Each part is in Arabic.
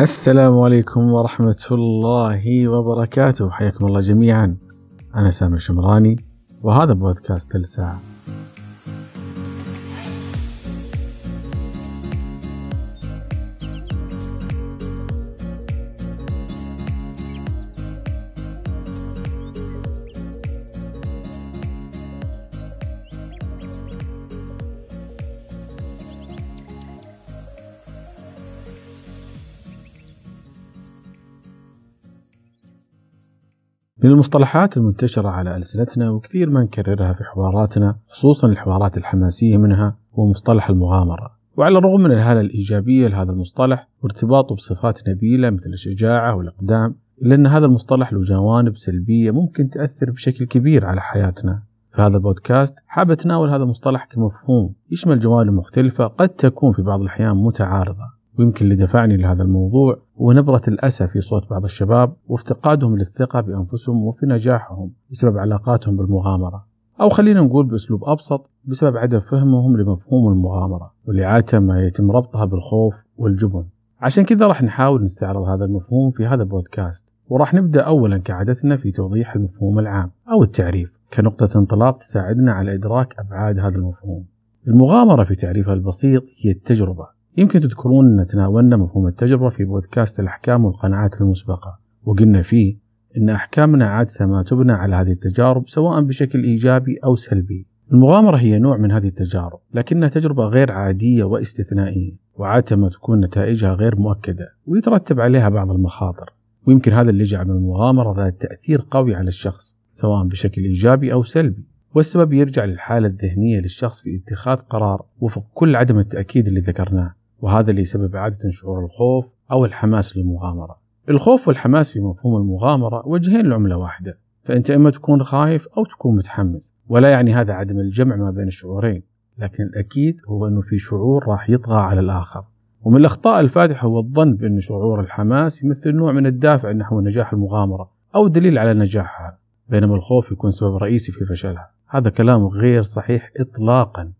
السلام عليكم ورحمة الله وبركاته. حياكم الله جميعا. أنا سامي الشمراني وهذا بودكاست الساعة من المصطلحات المنتشرة على ألسنتنا وكثير ما نكررها في حواراتنا خصوصا الحوارات الحماسية منها هو مصطلح المغامرة. وعلى الرغم من الهالة الإيجابية لهذا المصطلح وارتباطه بصفات نبيلة مثل الشجاعة والإقدام إلا أن هذا المصطلح له جوانب سلبية ممكن تأثر بشكل كبير على حياتنا. في هذا البودكاست حاب أتناول هذا المصطلح كمفهوم يشمل جوانب مختلفة قد تكون في بعض الأحيان متعارضة. ويمكن اللي دفعني لهذا الموضوع هو نبرة الأسى في صوت بعض الشباب وافتقادهم للثقة بأنفسهم وفي نجاحهم بسبب علاقاتهم بالمغامرة. أو خلينا نقول بأسلوب أبسط بسبب عدم فهمهم لمفهوم المغامرة واللي عادة ما يتم ربطها بالخوف والجبن. عشان كذا راح نحاول نستعرض هذا المفهوم في هذا البودكاست وراح نبدأ أولا كعادتنا في توضيح المفهوم العام أو التعريف كنقطة انطلاق تساعدنا على إدراك أبعاد هذا المفهوم. المغامرة في تعريفها البسيط هي التجربة. يمكن تذكرون أن تناولنا مفهوم التجربة في بودكاست الأحكام والقناعات المسبقة. وقلنا فيه أن أحكامنا عادة ما تبنى على هذه التجارب سواء بشكل إيجابي أو سلبي. المغامرة هي نوع من هذه التجارب لكنها تجربة غير عادية واستثنائية وعادة ما تكون نتائجها غير مؤكدة ويترتب عليها بعض المخاطر. ويمكن هذا اللي يجعل المغامرة ذات تأثير قوي على الشخص سواء بشكل إيجابي أو سلبي. والسبب يرجع للحالة الذهنية للشخص في اتخاذ قرار وفق كل عدم التأكيد اللي ذكرناه. وهذا اللي يسبب عادة شعور الخوف أو الحماس للمغامرة. الخوف والحماس في مفهوم المغامرة وجهين لعملة واحدة فأنت إما تكون خايف أو تكون متحمس ولا يعني هذا عدم الجمع ما بين الشعورين لكن الأكيد هو أنه في شعور راح يطغى على الآخر. ومن الأخطاء الفادحة هو الظن بأن شعور الحماس يمثل نوع من الدافع نحو نجاح المغامرة أو دليل على نجاحها بينما الخوف يكون سبب رئيسي في فشلها. هذا كلام غير صحيح إطلاقا.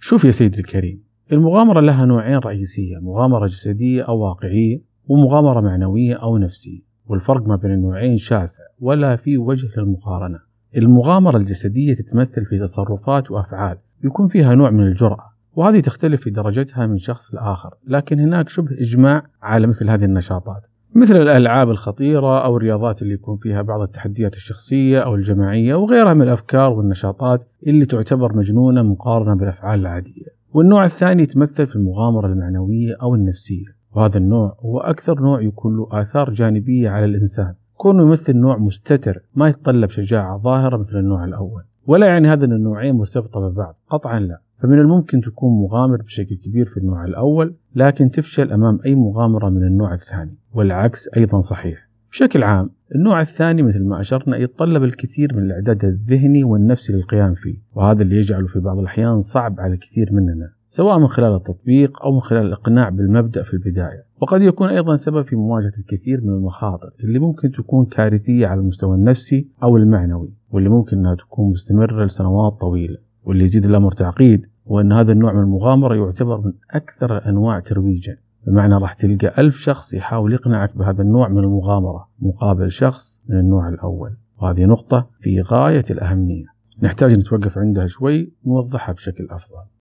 شوف يا سيدي الكريم. المغامرة لها نوعين رئيسية مغامرة جسدية أو واقعية ومغامرة معنوية أو نفسية والفرق ما بين النوعين شاسع ولا في وجه للمقارنة. المغامرة الجسدية تتمثل في تصرفات وأفعال يكون فيها نوع من الجرأة وهذه تختلف في درجتها من شخص لآخر لكن هناك شبه إجماع على مثل هذه النشاطات. مثل الألعاب الخطيرة أو الرياضات اللي يكون فيها بعض التحديات الشخصية أو الجماعية وغيرها من الأفكار والنشاطات اللي تعتبر مجنونة مقارنة بالأفعال العادية. والنوع الثاني يتمثل في المغامرة المعنوية أو النفسية. وهذا النوع هو أكثر نوع يكون له آثار جانبية على الإنسان. كونه يمثل نوع مستتر ما يتطلب شجاعة ظاهرة مثل النوع الأول. ولا يعني هذا أن النوعين مرتبطة ببعض. قطعا لا. فمن الممكن تكون مغامر بشكل كبير في النوع الأول لكن تفشل أمام أي مغامرة من النوع الثاني. والعكس أيضا صحيح. بشكل عام النوع الثاني مثل ما أشرنا يتطلب الكثير من الإعداد الذهني والنفسي للقيام فيه وهذا اللي يجعله في بعض الأحيان صعب على الكثير مننا سواء من خلال التطبيق أو من خلال الإقناع بالمبدأ في البداية. وقد يكون أيضا سبب في مواجهة الكثير من المخاطر اللي ممكن تكون كارثية على المستوى النفسي أو المعنوي واللي ممكن أنها تكون مستمرة لسنوات طويلة. واللي يزيد الأمر تعقيد هو أن هذا النوع من المغامرة يعتبر من أكثر الأنواع ترويجا. بمعنى راح تلقى ألف شخص يحاول يقنعك بهذا النوع من المغامرة مقابل شخص من النوع الأول. وهذه نقطة في غاية الأهمية. نحتاج نتوقف عندها شوي نوضحها بشكل أفضل.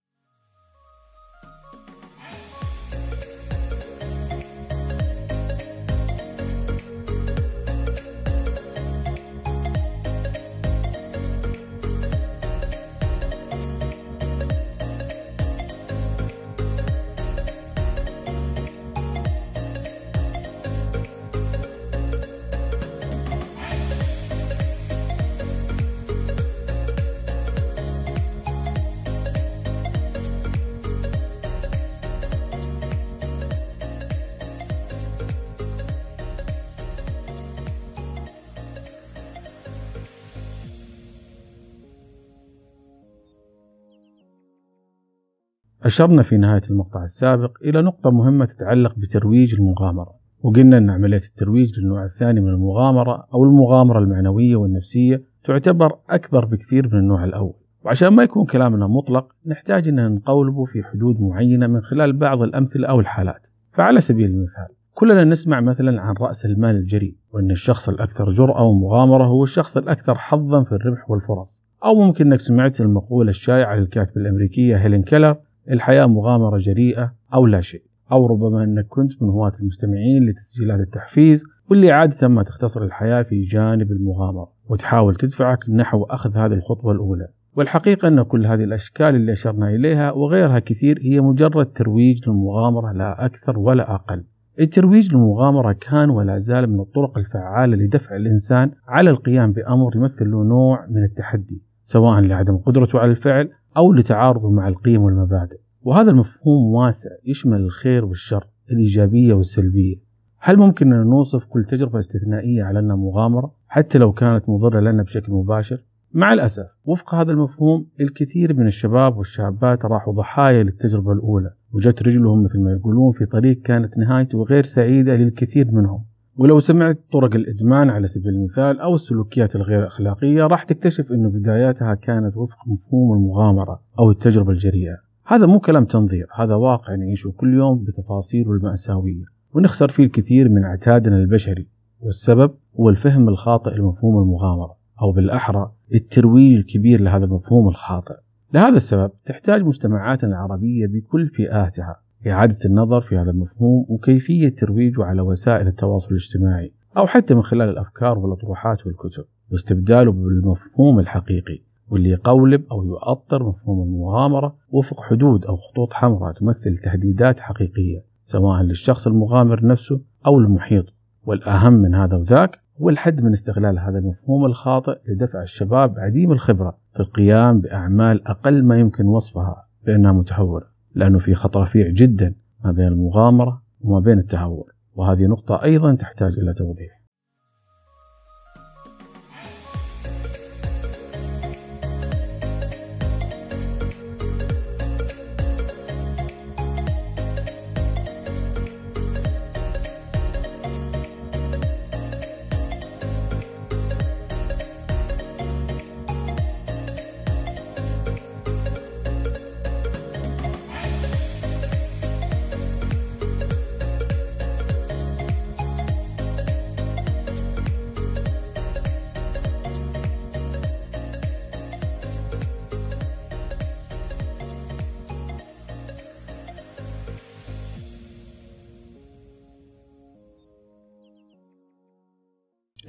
أشرنا في نهاية المقطع السابق إلى نقطة مهمة تتعلق بترويج المغامرة وقلنا أن عملية الترويج للنوع الثاني من المغامرة أو المغامرة المعنوية والنفسية تعتبر أكبر بكثير من النوع الأول. وعشان ما يكون كلامنا مطلق نحتاج أن نقولبه في حدود معينة من خلال بعض الأمثلة أو الحالات. فعلى سبيل المثال كلنا نسمع مثلا عن رأس المال الجريء وأن الشخص الأكثر جرأة ومغامرة هو الشخص الأكثر حظا في الربح والفرص. أو ممكن أنك سمعت المقولة الشائعة للكاتبة الأمريكية هيلين كيلر الحياة مغامرة جريئة أو لا شيء أو ربما أنك كنت من هواة المستمعين لتسجيلات التحفيز واللي عادة ما تختصر الحياة في جانب المغامرة وتحاول تدفعك نحو أخذ هذه الخطوة الأولى. والحقيقة أن كل هذه الأشكال اللي أشرنا إليها وغيرها كثير هي مجرد ترويج للمغامرة لا أكثر ولا أقل. الترويج للمغامرة كان ولا زال من الطرق الفعالة لدفع الإنسان على القيام بأمر يمثل له نوع من التحدي سواء لعدم قدرته على الفعل أو لتعارضه مع القيم والمبادئ. وهذا المفهوم واسع يشمل الخير والشر الإيجابية والسلبية. هل ممكن أن نوصف كل تجربة استثنائية على أنها مغامرة حتى لو كانت مضرة لنا بشكل مباشر؟ مع الأسف وفق هذا المفهوم الكثير من الشباب والشابات راحوا ضحايا للتجربة الأولى وجت رجلهم مثل ما يقولون في طريق كانت نهايته غير سعيدة للكثير منهم. ولو سمعت طرق الإدمان على سبيل المثال أو السلوكيات الغير أخلاقية راح تكتشف أنه بداياتها كانت وفق مفهوم المغامرة أو التجربة الجريئة. هذا مو كلام تنظير هذا واقع نعيشه كل يوم بتفاصيله المأساوية. ونخسر فيه الكثير من اعتادنا البشري والسبب هو الفهم الخاطئ لمفهوم المغامرة أو بالأحرى الترويج الكبير لهذا المفهوم الخاطئ. لهذا السبب تحتاج مجتمعاتنا العربية بكل فئاتها إعادة النظر في هذا المفهوم وكيفية ترويجه على وسائل التواصل الاجتماعي أو حتى من خلال الأفكار والأطروحات والكتب واستبداله بالمفهوم الحقيقي واللي يقولب أو يؤطر مفهوم المغامرة وفق حدود أو خطوط حمراء تمثل تهديدات حقيقية سواء للشخص المغامر نفسه أو المحيط. والأهم من هذا وذاك هو الحد من استغلال هذا المفهوم الخاطئ لدفع الشباب عديم الخبرة في القيام بأعمال أقل ما يمكن وصفها بأنها متهورة. لأنه في خط رفيع جدا ما بين المغامرة وما بين التهور وهذه نقطة أيضا تحتاج إلى توضيح.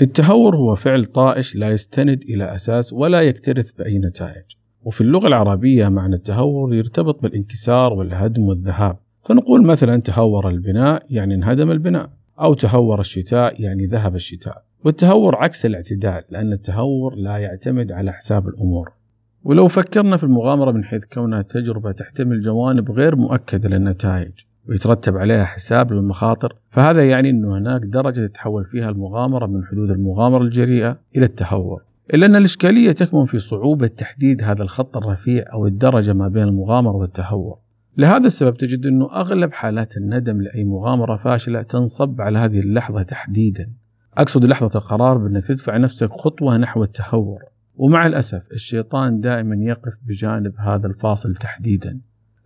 التهور هو فعل طائش لا يستند إلى أساس ولا يكترث بأي نتائج. وفي اللغة العربية معنى التهور يرتبط بالانكسار والهدم والذهاب. فنقول مثلا تهور البناء يعني انهدم البناء أو تهور الشتاء يعني ذهب الشتاء. والتهور عكس الاعتدال لأن التهور لا يعتمد على حساب الأمور. ولو فكرنا في المغامرة من حيث كونها تجربة تحتمل جوانب غير مؤكدة للنتائج. ويترتب عليها حساب للمخاطر. فهذا يعني أنه هناك درجة تتحول فيها المغامرة من حدود المغامرة الجريئة إلى التهور. إلا أن الإشكالية تكمن في صعوبة تحديد هذا الخط الرفيع أو الدرجة ما بين المغامرة والتهور. لهذا السبب تجد أنه أغلب حالات الندم لأي مغامرة فاشلة تنصب على هذه اللحظة تحديدا. أقصد لحظة القرار بأنك تدفع نفسك خطوة نحو التهور. ومع الأسف الشيطان دائما يقف بجانب هذا الفاصل تحديدا.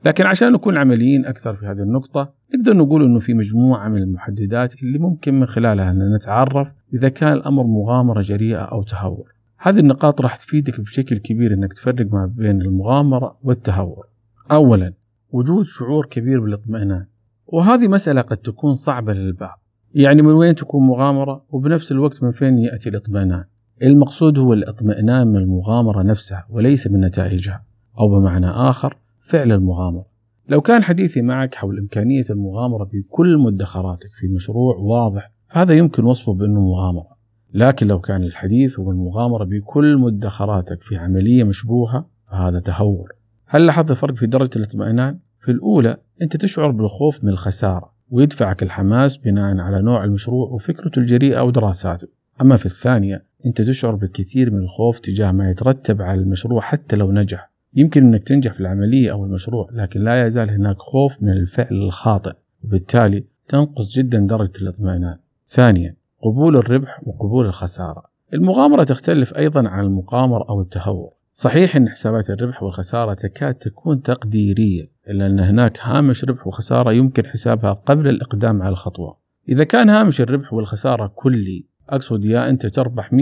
لكن عشان نكون عمليين أكثر في هذه النقطة نقدر نقول أنه في مجموعة من المحددات اللي ممكن من خلالها أن نتعرف إذا كان الأمر مغامرة جريئة أو تهور. هذه النقاط راح تفيدك بشكل كبير أنك تفرق ما بين المغامرة والتهور. أولا وجود شعور كبير بالاطمئنان. وهذه مسألة قد تكون صعبة للبعض. يعني من وين تكون مغامرة؟ وبنفس الوقت من فين يأتي الاطمئنان؟ المقصود هو الاطمئنان من المغامرة نفسها وليس من نتائجها. أو بمعنى آخر فعل المغامرة. لو كان حديثي معك حول إمكانية المغامرة بكل مدخراتك في مشروع واضح فهذا يمكن وصفه بأنه مغامرة. لكن لو كان الحديث هو المغامرة بكل مدخراتك في عملية مشبوهة فهذا تهور. هل لاحظت الفرق في درجة الاطمئنان؟ في الأولى أنت تشعر بالخوف من الخسارة ويدفعك الحماس بناء على نوع المشروع وفكرته الجريئة أو دراساته. أما في الثانية أنت تشعر بالكثير من الخوف تجاه ما يترتب على المشروع حتى لو نجح. يمكن أنك تنجح في العملية أو المشروع لكن لا يزال هناك خوف من الفعل الخاطئ وبالتالي تنقص جدا درجة الاطمئنان. ثانيا قبول الربح وقبول الخسارة. المغامرة تختلف أيضا عن المقامرة أو التهور. صحيح أن حسابات الربح والخسارة تكاد تكون تقديرية إلا أن هناك هامش ربح وخسارة يمكن حسابها قبل الإقدام على الخطوة. إذا كان هامش الربح والخسارة كلي أقصد يا أنت تربح 100%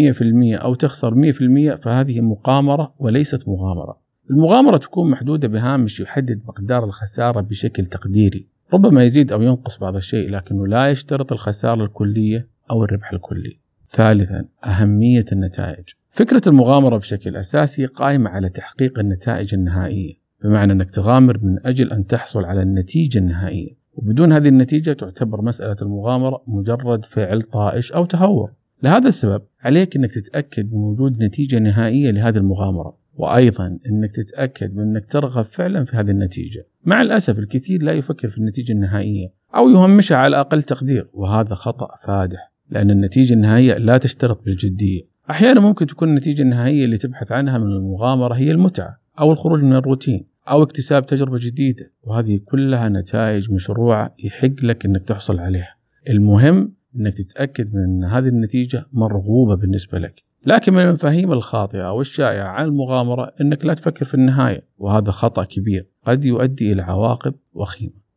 أو تخسر 100% فهذه مقامرة وليست مغامرة. المغامرة تكون محدودة بهامش يحدد مقدار الخسارة بشكل تقديري. ربما يزيد أو ينقص بعض الشيء لكنه لا يشترط الخسارة الكلية أو الربح الكلي. ثالثا أهمية النتائج. فكرة المغامرة بشكل أساسي قائمة على تحقيق النتائج النهائية بمعنى أنك تغامر من أجل أن تحصل على النتيجة النهائية. وبدون هذه النتيجة تعتبر مسألة المغامرة مجرد فعل طائش أو تهور. لهذا السبب عليك أنك تتأكد من وجود نتيجة نهائية لهذه المغامرة. وأيضا أنك تتأكد من أنك ترغب فعلا في هذه النتيجة. مع الأسف الكثير لا يفكر في النتيجة النهائية أو يهمشها على أقل تقدير وهذا خطأ فادح لأن النتيجة النهائية لا تشترط بالجدية. أحيانا ممكن تكون النتيجة النهائية اللي تبحث عنها من المغامرة هي المتعة أو الخروج من الروتين أو اكتساب تجربة جديدة وهذه كلها نتائج مشروعة يحق لك أنك تحصل عليها. المهم أنك تتأكد من أن هذه النتيجة مرغوبة بالنسبة لك. لكن من المفاهيم الخاطئة والشائعة عن المغامرة أنك لا تفكر في النهاية وهذا خطأ كبير قد يؤدي إلى عواقب وخيمة.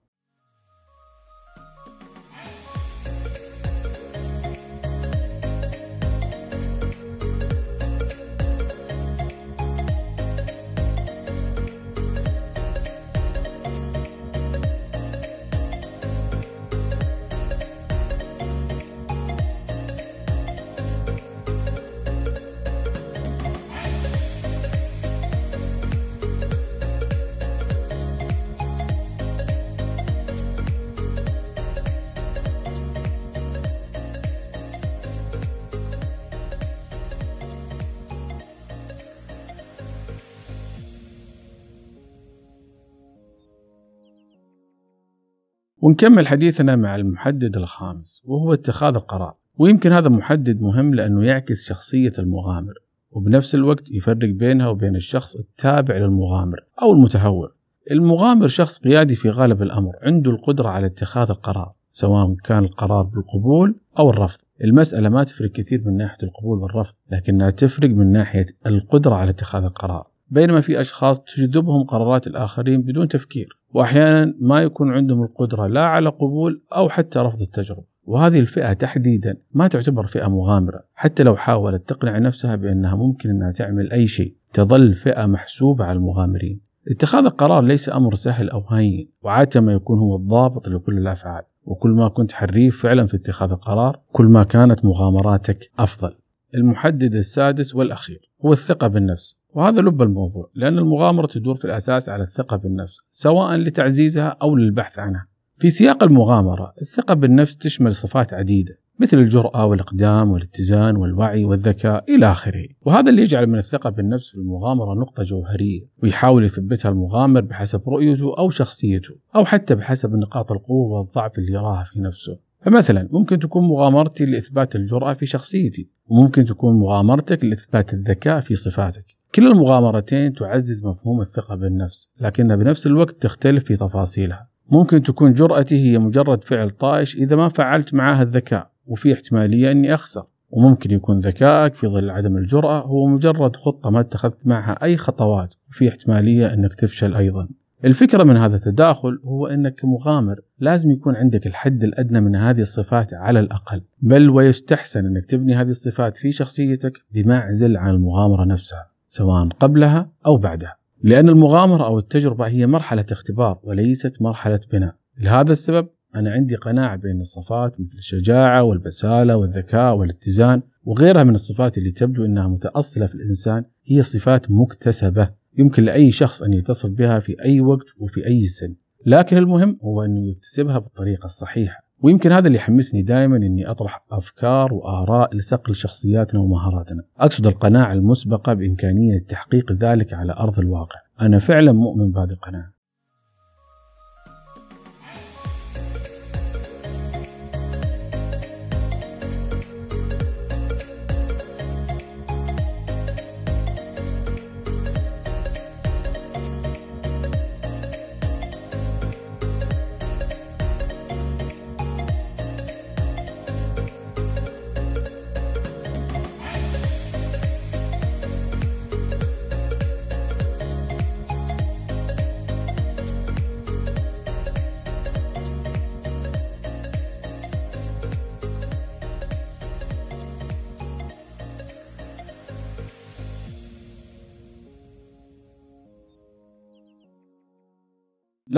ونكمل حديثنا مع المحدد الخامس وهو اتخاذ القرار. ويمكن هذا المحدد مهم لأنه يعكس شخصية المغامر وبنفس الوقت يفرق بينها وبين الشخص التابع للمغامر أو المتهور. المغامر شخص قيادي في غالب الأمر عنده القدرة على اتخاذ القرار سواء كان القرار بالقبول أو الرفض. المسألة ما تفرق كثير من ناحية القبول والرفض لكنها تفرق من ناحية القدرة على اتخاذ القرار. بينما في أشخاص تجذبهم قرارات الآخرين بدون تفكير. وأحيانا ما يكون عندهم القدرة لا على قبول أو حتى رفض التجربة. وهذه الفئة تحديدا ما تعتبر فئة مغامرة حتى لو حاولت تقنع نفسها بأنها ممكن أنها تعمل أي شيء تظل فئة محسوبة على المغامرين. اتخاذ القرار ليس أمر سهل أو هين وعادة ما يكون هو الضابط لكل الأفعال. وكل ما كنت حريف فعلا في اتخاذ القرار كل ما كانت مغامراتك أفضل. المحدد السادس والأخير. هو الثقة بالنفس وهذا لب الموضوع لأن المغامرة تدور في الأساس على الثقة بالنفس سواء لتعزيزها أو للبحث عنها. في سياق المغامرة الثقة بالنفس تشمل صفات عديدة مثل الجرأة والإقدام والاتزان والوعي والذكاء إلى آخره. وهذا اللي يجعل من الثقة بالنفس في المغامرة نقطة جوهرية ويحاول يثبتها المغامر بحسب رؤيته أو شخصيته أو حتى بحسب نقاط القوة والضعف اللي يراها في نفسه. فمثلا ممكن تكون مغامرتي لإثبات الجرأة في شخصيتي وممكن تكون مغامرتك لإثبات الذكاء في صفاتك. كلا المغامرتين تعزز مفهوم الثقة بالنفس لكنها بنفس الوقت تختلف في تفاصيلها. ممكن تكون جرأتي هي مجرد فعل طائش إذا ما فعلت معها الذكاء وفي احتمالية أني أخسر. وممكن يكون ذكائك في ظل عدم الجرأة هو مجرد خطة ما اتخذت معها أي خطوات وفي احتمالية أنك تفشل أيضا. الفكرة من هذا التداخل هو أنك كمغامر لازم يكون عندك الحد الأدنى من هذه الصفات على الأقل بل ويستحسن أنك تبني هذه الصفات في شخصيتك بمعزل عن المغامرة نفسها سواء قبلها أو بعدها. لأن المغامرة أو التجربة هي مرحلة اختبار وليست مرحلة بناء. لهذا السبب أنا عندي قناعة بأن الصفات مثل الشجاعة والبسالة والذكاء والاتزان وغيرها من الصفات اللي تبدو أنها متأصلة في الإنسان هي صفات مكتسبة. يمكن لأي شخص أن يتصف بها في أي وقت وفي أي سن لكن المهم هو أنه يكتسبها بالطريقة الصحيحة ويمكن هذا اللي يحمسني دائما إني أطرح أفكار وآراء لصقل شخصياتنا ومهاراتنا. أقصد القناعة المسبقة بإمكانية تحقيق ذلك على أرض الواقع. أنا فعلا مؤمن بهذه القناعة.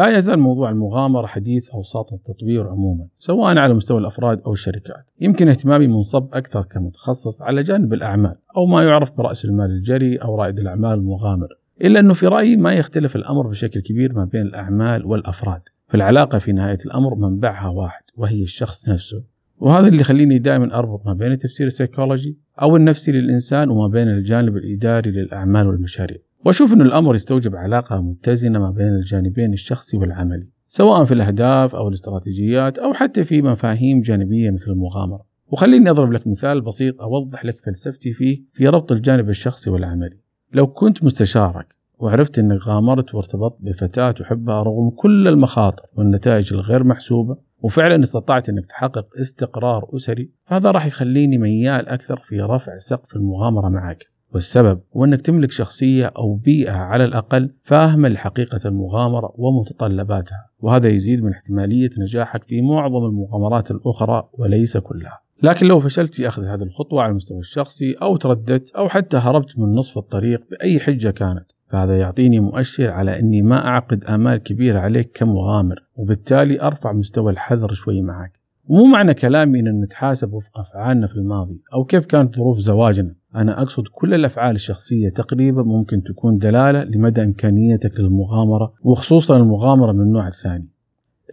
لا يزال موضوع المغامرة حديث أوساط التطوير عموما سواء على مستوى الأفراد أو الشركات. يمكن اهتمامي منصب أكثر كمتخصص على جانب الأعمال أو ما يعرف برأس المال الجريء أو رائد الأعمال المغامر إلا أنه في رأيي ما يختلف الأمر بشكل كبير ما بين الأعمال والأفراد. فالعلاقة في نهاية الأمر منبعها واحد وهي الشخص نفسه. وهذا اللي يخليني دائما أربط ما بين التفسير السيكولوجي أو النفسي للإنسان وما بين الجانب الإداري للأعمال والمشاريع. وأشوف أن الأمر يستوجب علاقة متزنة ما بين الجانبين الشخصي والعملي سواء في الأهداف أو الاستراتيجيات أو حتى في مفاهيم جانبية مثل المغامرة. وخليني أضرب لك مثال بسيط أوضح لك فلسفتي فيه في ربط الجانب الشخصي والعملي. لو كنت مستشارك وعرفت أنك غامرت وارتبطت بفتاة تحبها رغم كل المخاطر والنتائج الغير محسوبة وفعلا استطعت أنك تحقق استقرار أسري فهذا راح يخليني ميال أكثر في رفع سقف المغامرة معك. والسبب هو أنك تملك شخصية أو بيئة على الأقل فاهمة لحقيقة المغامرة ومتطلباتها وهذا يزيد من احتمالية نجاحك في معظم المغامرات الأخرى وليس كلها. لكن لو فشلت في أخذ هذه الخطوة على المستوى الشخصي أو ترددت أو حتى هربت من نصف الطريق بأي حجة كانت فهذا يعطيني مؤشر على أني ما أعقد آمال كبيرة عليك كمغامر وبالتالي أرفع مستوى الحذر شوي معك. ومو معنى كلامي أن نتحاسب وفق أفعالنا في الماضي أو كيف كانت ظروف زواجنا. أنا أقصد كل الأفعال الشخصية تقريبا ممكن تكون دلالة لمدى إمكانيتك للمغامرة وخصوصا المغامرة من النوع الثاني.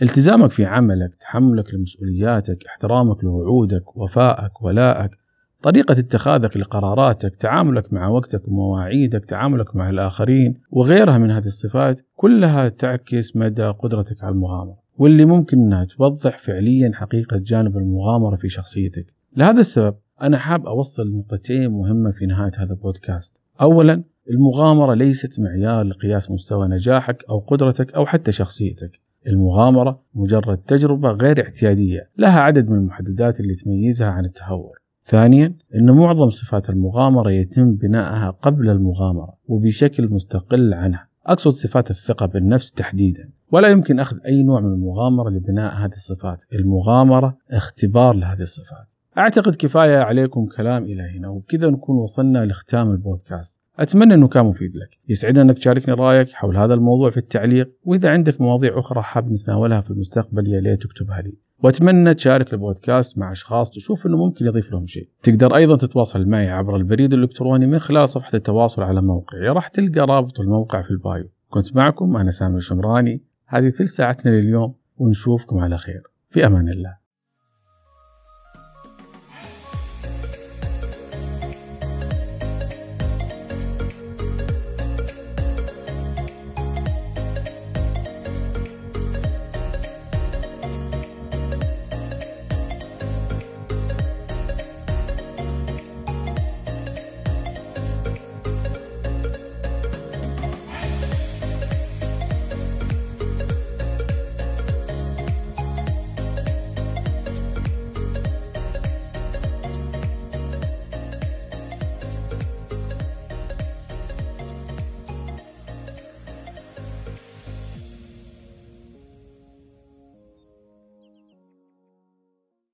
التزامك في عملك تحملك لمسؤولياتك احترامك لوعودك وفائك ولائك طريقة اتخاذك لقراراتك تعاملك مع وقتك ومواعيدك تعاملك مع الآخرين وغيرها من هذه الصفات كلها تعكس مدى قدرتك على المغامرة. واللي ممكن أنها توضح فعليا حقيقة جانب المغامرة في شخصيتك. لهذا السبب أنا حاب أوصل نقطتين مهمة في نهاية هذا البودكاست. أولا المغامرة ليست معيار لقياس مستوى نجاحك أو قدرتك أو حتى شخصيتك. المغامرة مجرد تجربة غير اعتيادية لها عدد من المحددات اللي تميزها عن التهور. ثانيا أن معظم صفات المغامرة يتم بناءها قبل المغامرة وبشكل مستقل عنها. أقصد صفات الثقة بالنفس تحديدا. ولا يمكن أخذ أي نوع من المغامرة لبناء هذه الصفات. المغامرة اختبار لهذه الصفات. أعتقد كفاية عليكم كلام إلى هنا وبكذا نكون وصلنا لختام البودكاست أتمنى أنه كان مفيد لك يسعدنا أنك تشاركني رأيك حول هذا الموضوع في التعليق وإذا عندك مواضيع أخرى حاب نتناولها في المستقبل يا ليت تكتبها لي وأتمنى تشارك البودكاست مع أشخاص تشوف إنه ممكن يضيف لهم شيء. تقدر أيضا تتواصل معي عبر البريد الإلكتروني من خلال صفحة التواصل على موقعي، راح تلقى رابط الموقع في البايو. كنت معكم أنا سامي الشمراني، هذه ثلث ساعتنا لليوم ونشوفكم على خير. في أمان الله.